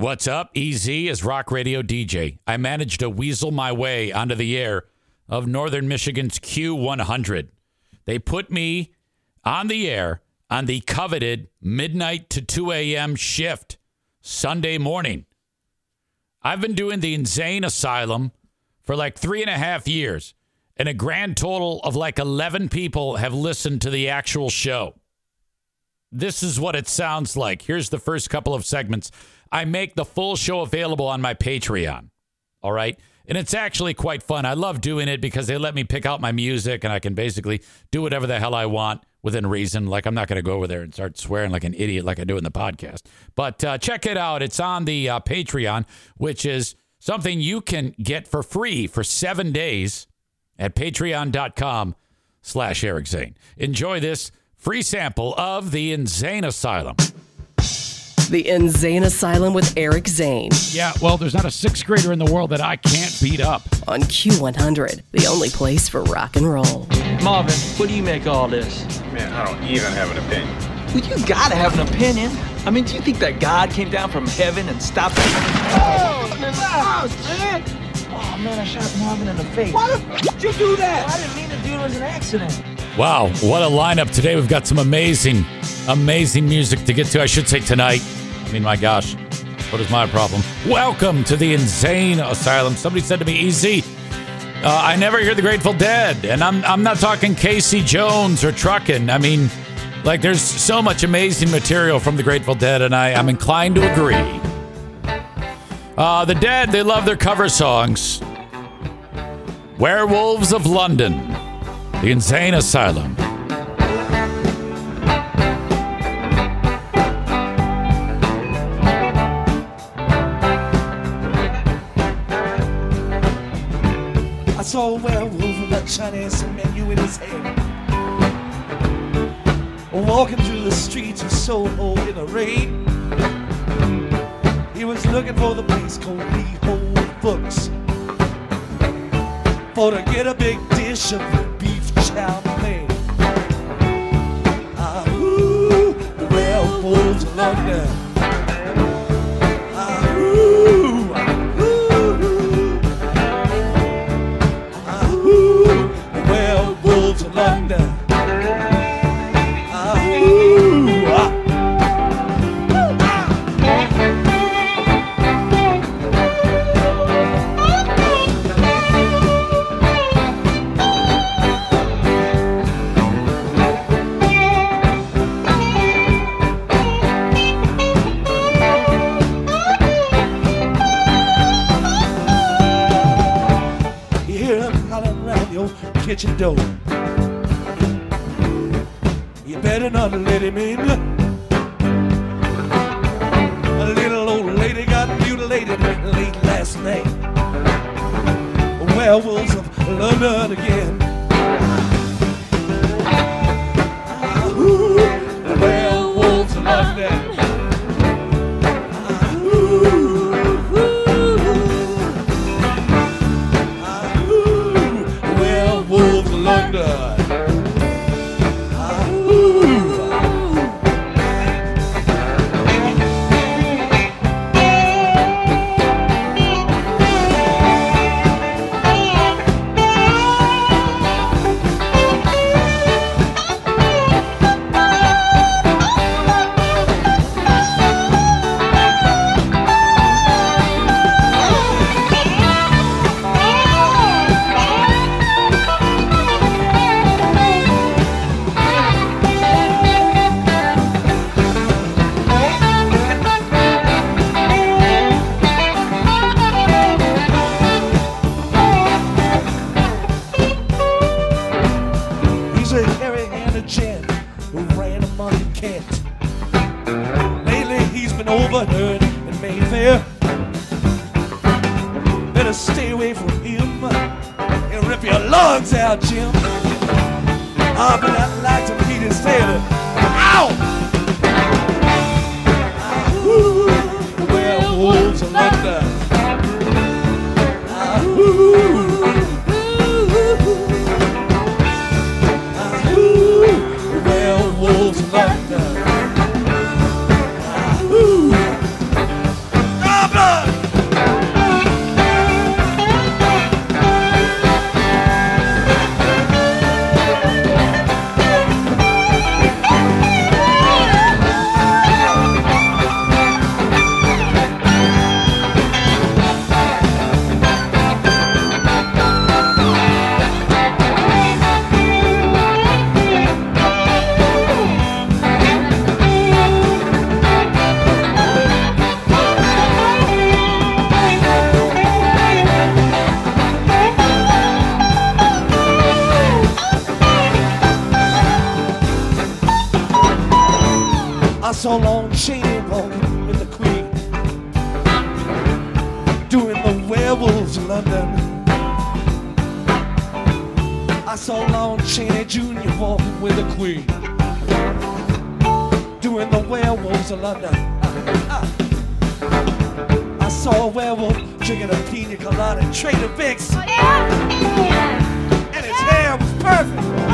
What's up? EZ is rock radio DJ. I managed to weasel my way onto the air of Northern Michigan's Q100. They put me on the air on the coveted midnight to 2 a.m. shift Sunday morning. I've been doing the InZane Asylum for like three and a half years, and a grand total of like 11 people have listened to the actual show. This is what it sounds like. Here's the first couple of segments. I make the full show available on my Patreon. All right. And it's actually quite fun. I love doing it because they let me pick out my music and I can basically do whatever the hell I want within reason. Like, I'm not going to go over there and start swearing like an idiot like I do in the podcast. But uh, check it out. It's on the uh, Patreon, which is something you can get for free for seven days at patreon.com slash Eric Zane. Enjoy this free sample of the InZane Asylum. The InZane Asylum with Eric Zane Yeah, well, there's not a sixth grader in the world that I can't beat up. on Q100, the only place for rock and roll. Marvin, what do you make of all this? Man, I don't even have an opinion. Well, you gotta have an opinion. I mean, do you think that God came down from heaven and stopped it? Oh, man! Oh man, I shot Marvin in the face. Why the f- did you do that? I didn't mean to do it. It was an accident. Wow, what a lineup today. We've got some amazing, amazing music to get to. I should say tonight. I mean, my gosh, what is my problem? Welcome to the InZane Asylum. Somebody said to me, Easy. Uh, I never hear the Grateful Dead, and I'm I'm not talking Casey Jones or Truckin'. I mean, like there's so much amazing material from the Grateful Dead, and I, I'm inclined to agree. Uh, the Dead, they love their cover songs. Werewolves of London, The InZane Asylum. A werewolf with a Chinese menu in his hand. Walking through the streets of Soho in the rain. He was looking for the place called Lee Ho Fook's. For to get a big dish of beef chow mein. Ah, ooh, the of London. so long she ain't walking with the queen. Doing the werewolves in London. I saw Lon Chaney Jr. walking with the queen. Doing the werewolves of London. I, I, I saw a werewolf drinking a pina colada and Trader Vic's. Oh, yeah. And his hair was perfect.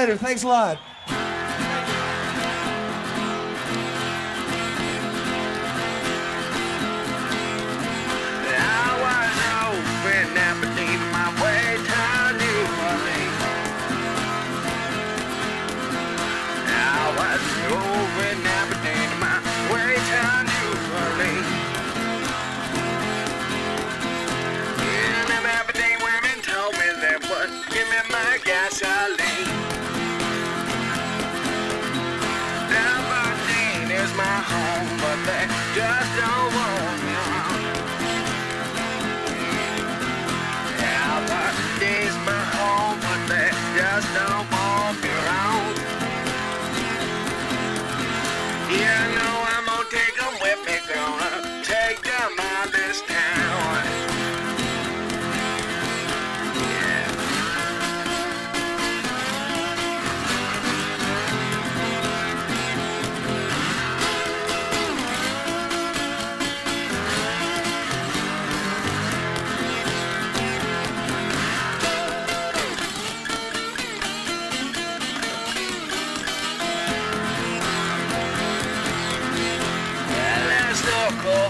later. Thanks a lot.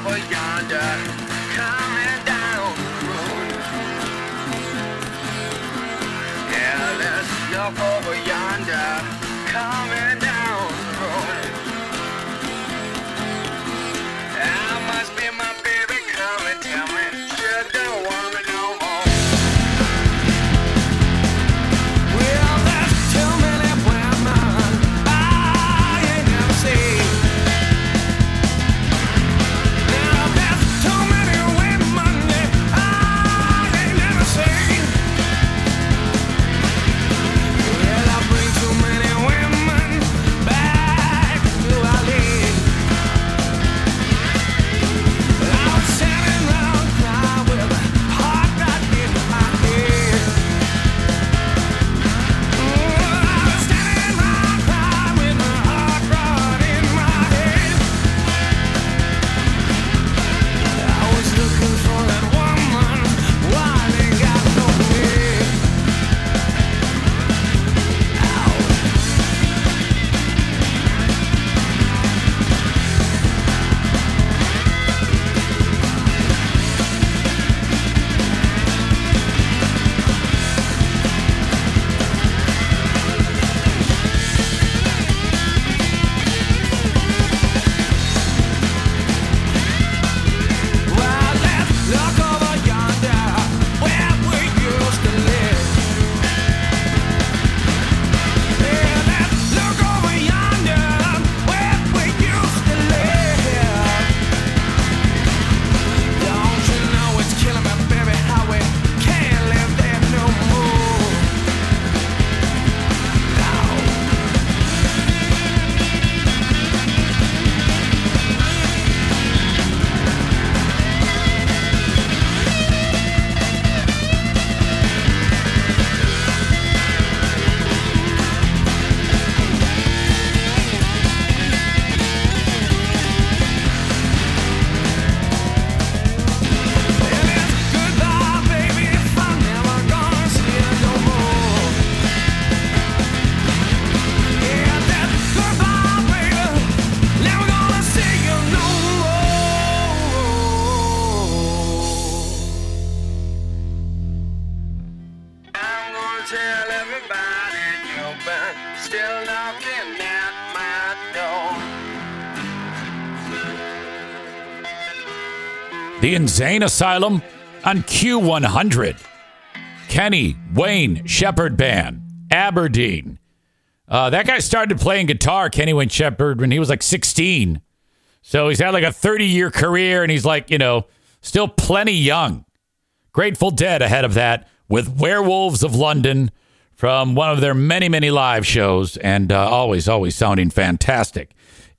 over yonder, coming down the road. Over yonder, coming. The InZane Asylum on Q100. Kenny Wayne Shepherd Band, Aberdeen. Uh, that guy started playing guitar, Kenny Wayne Shepherd, when he was like 16. So he's had like a 30 year career and he's like, you know, still plenty young. Grateful Dead ahead of that with Werewolves of London from one of their many, many live shows and uh, always, always sounding fantastic.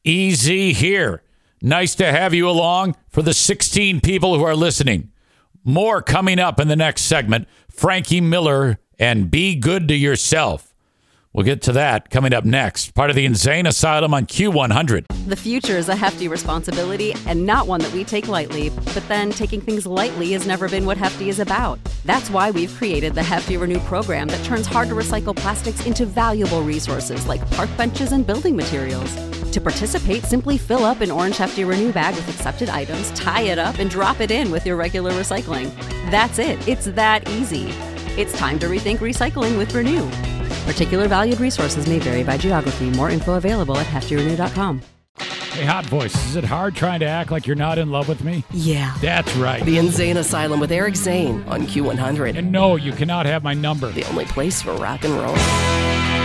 Easy here. Nice to have you along for the 16 people who are listening. More coming up in the next segment. Frankie Miller and Be Good to Yourself. We'll get to that coming up next. Part of the InZane Asylum on Q100. The future is a hefty responsibility and not one that we take lightly. But then taking things lightly has never been what Hefty is about. That's why we've created the Hefty Renew program that turns hard to recycle plastics into valuable resources like park benches and building materials. To participate, simply fill up an orange Hefty Renew bag with accepted items, tie it up, and drop it in with your regular recycling. That's it. It's that easy. It's time to rethink recycling with Renew. Particular valued resources may vary by geography. More info available at heftyrenew.com. Hey, Hot Voice, is it hard trying to act like you're not in love with me? Yeah. That's right. The InZane Asylum with Eric Zane on Q100. And no, you cannot have my number. The only place for rock and roll.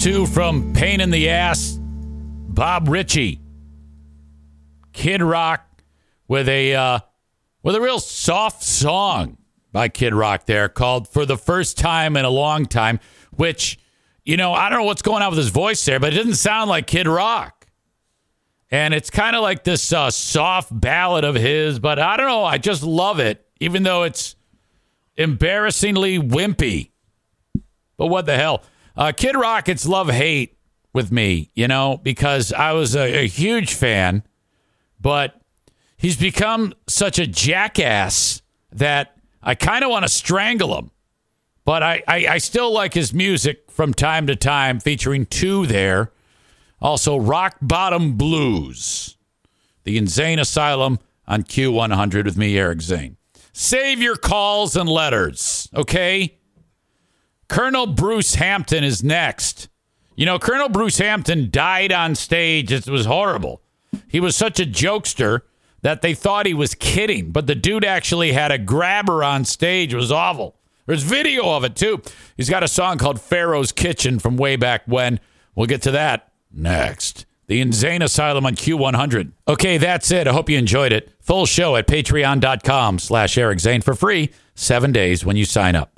To from Pain in the Ass, Bob Ritchie, Kid Rock with a uh, with a real soft song by Kid Rock there called "For the First Time in a Long Time," which you know I don't know what's going on with his voice there, but it doesn't sound like Kid Rock. And it's kind of like this uh, soft ballad of his, but I don't know. I just love it, even though it's embarrassingly wimpy. But what the hell? Uh, Kid Rock, it's love hate with me, you know, because I was a, a huge fan, but he's become such a jackass that I kind of want to strangle him. But I, I, I still like his music from time to time, featuring two there. Also, Rock Bottom Blues, the InZane Asylum on Q100 with me, Eric Zane. Save your calls and letters, okay? Colonel Bruce Hampton is next. You know, Colonel Bruce Hampton died on stage. It was horrible. He was such a jokester that they thought he was kidding, but the dude actually had a grabber on stage. It was awful. There's video of it too. He's got a song called Pharoah's Kitchen from way back when. We'll get to that next. The InZane Asylum on Q100. Okay, that's it. I hope you enjoyed it. Full show at patreon.com slash Eric Zane for free, seven days when you sign up.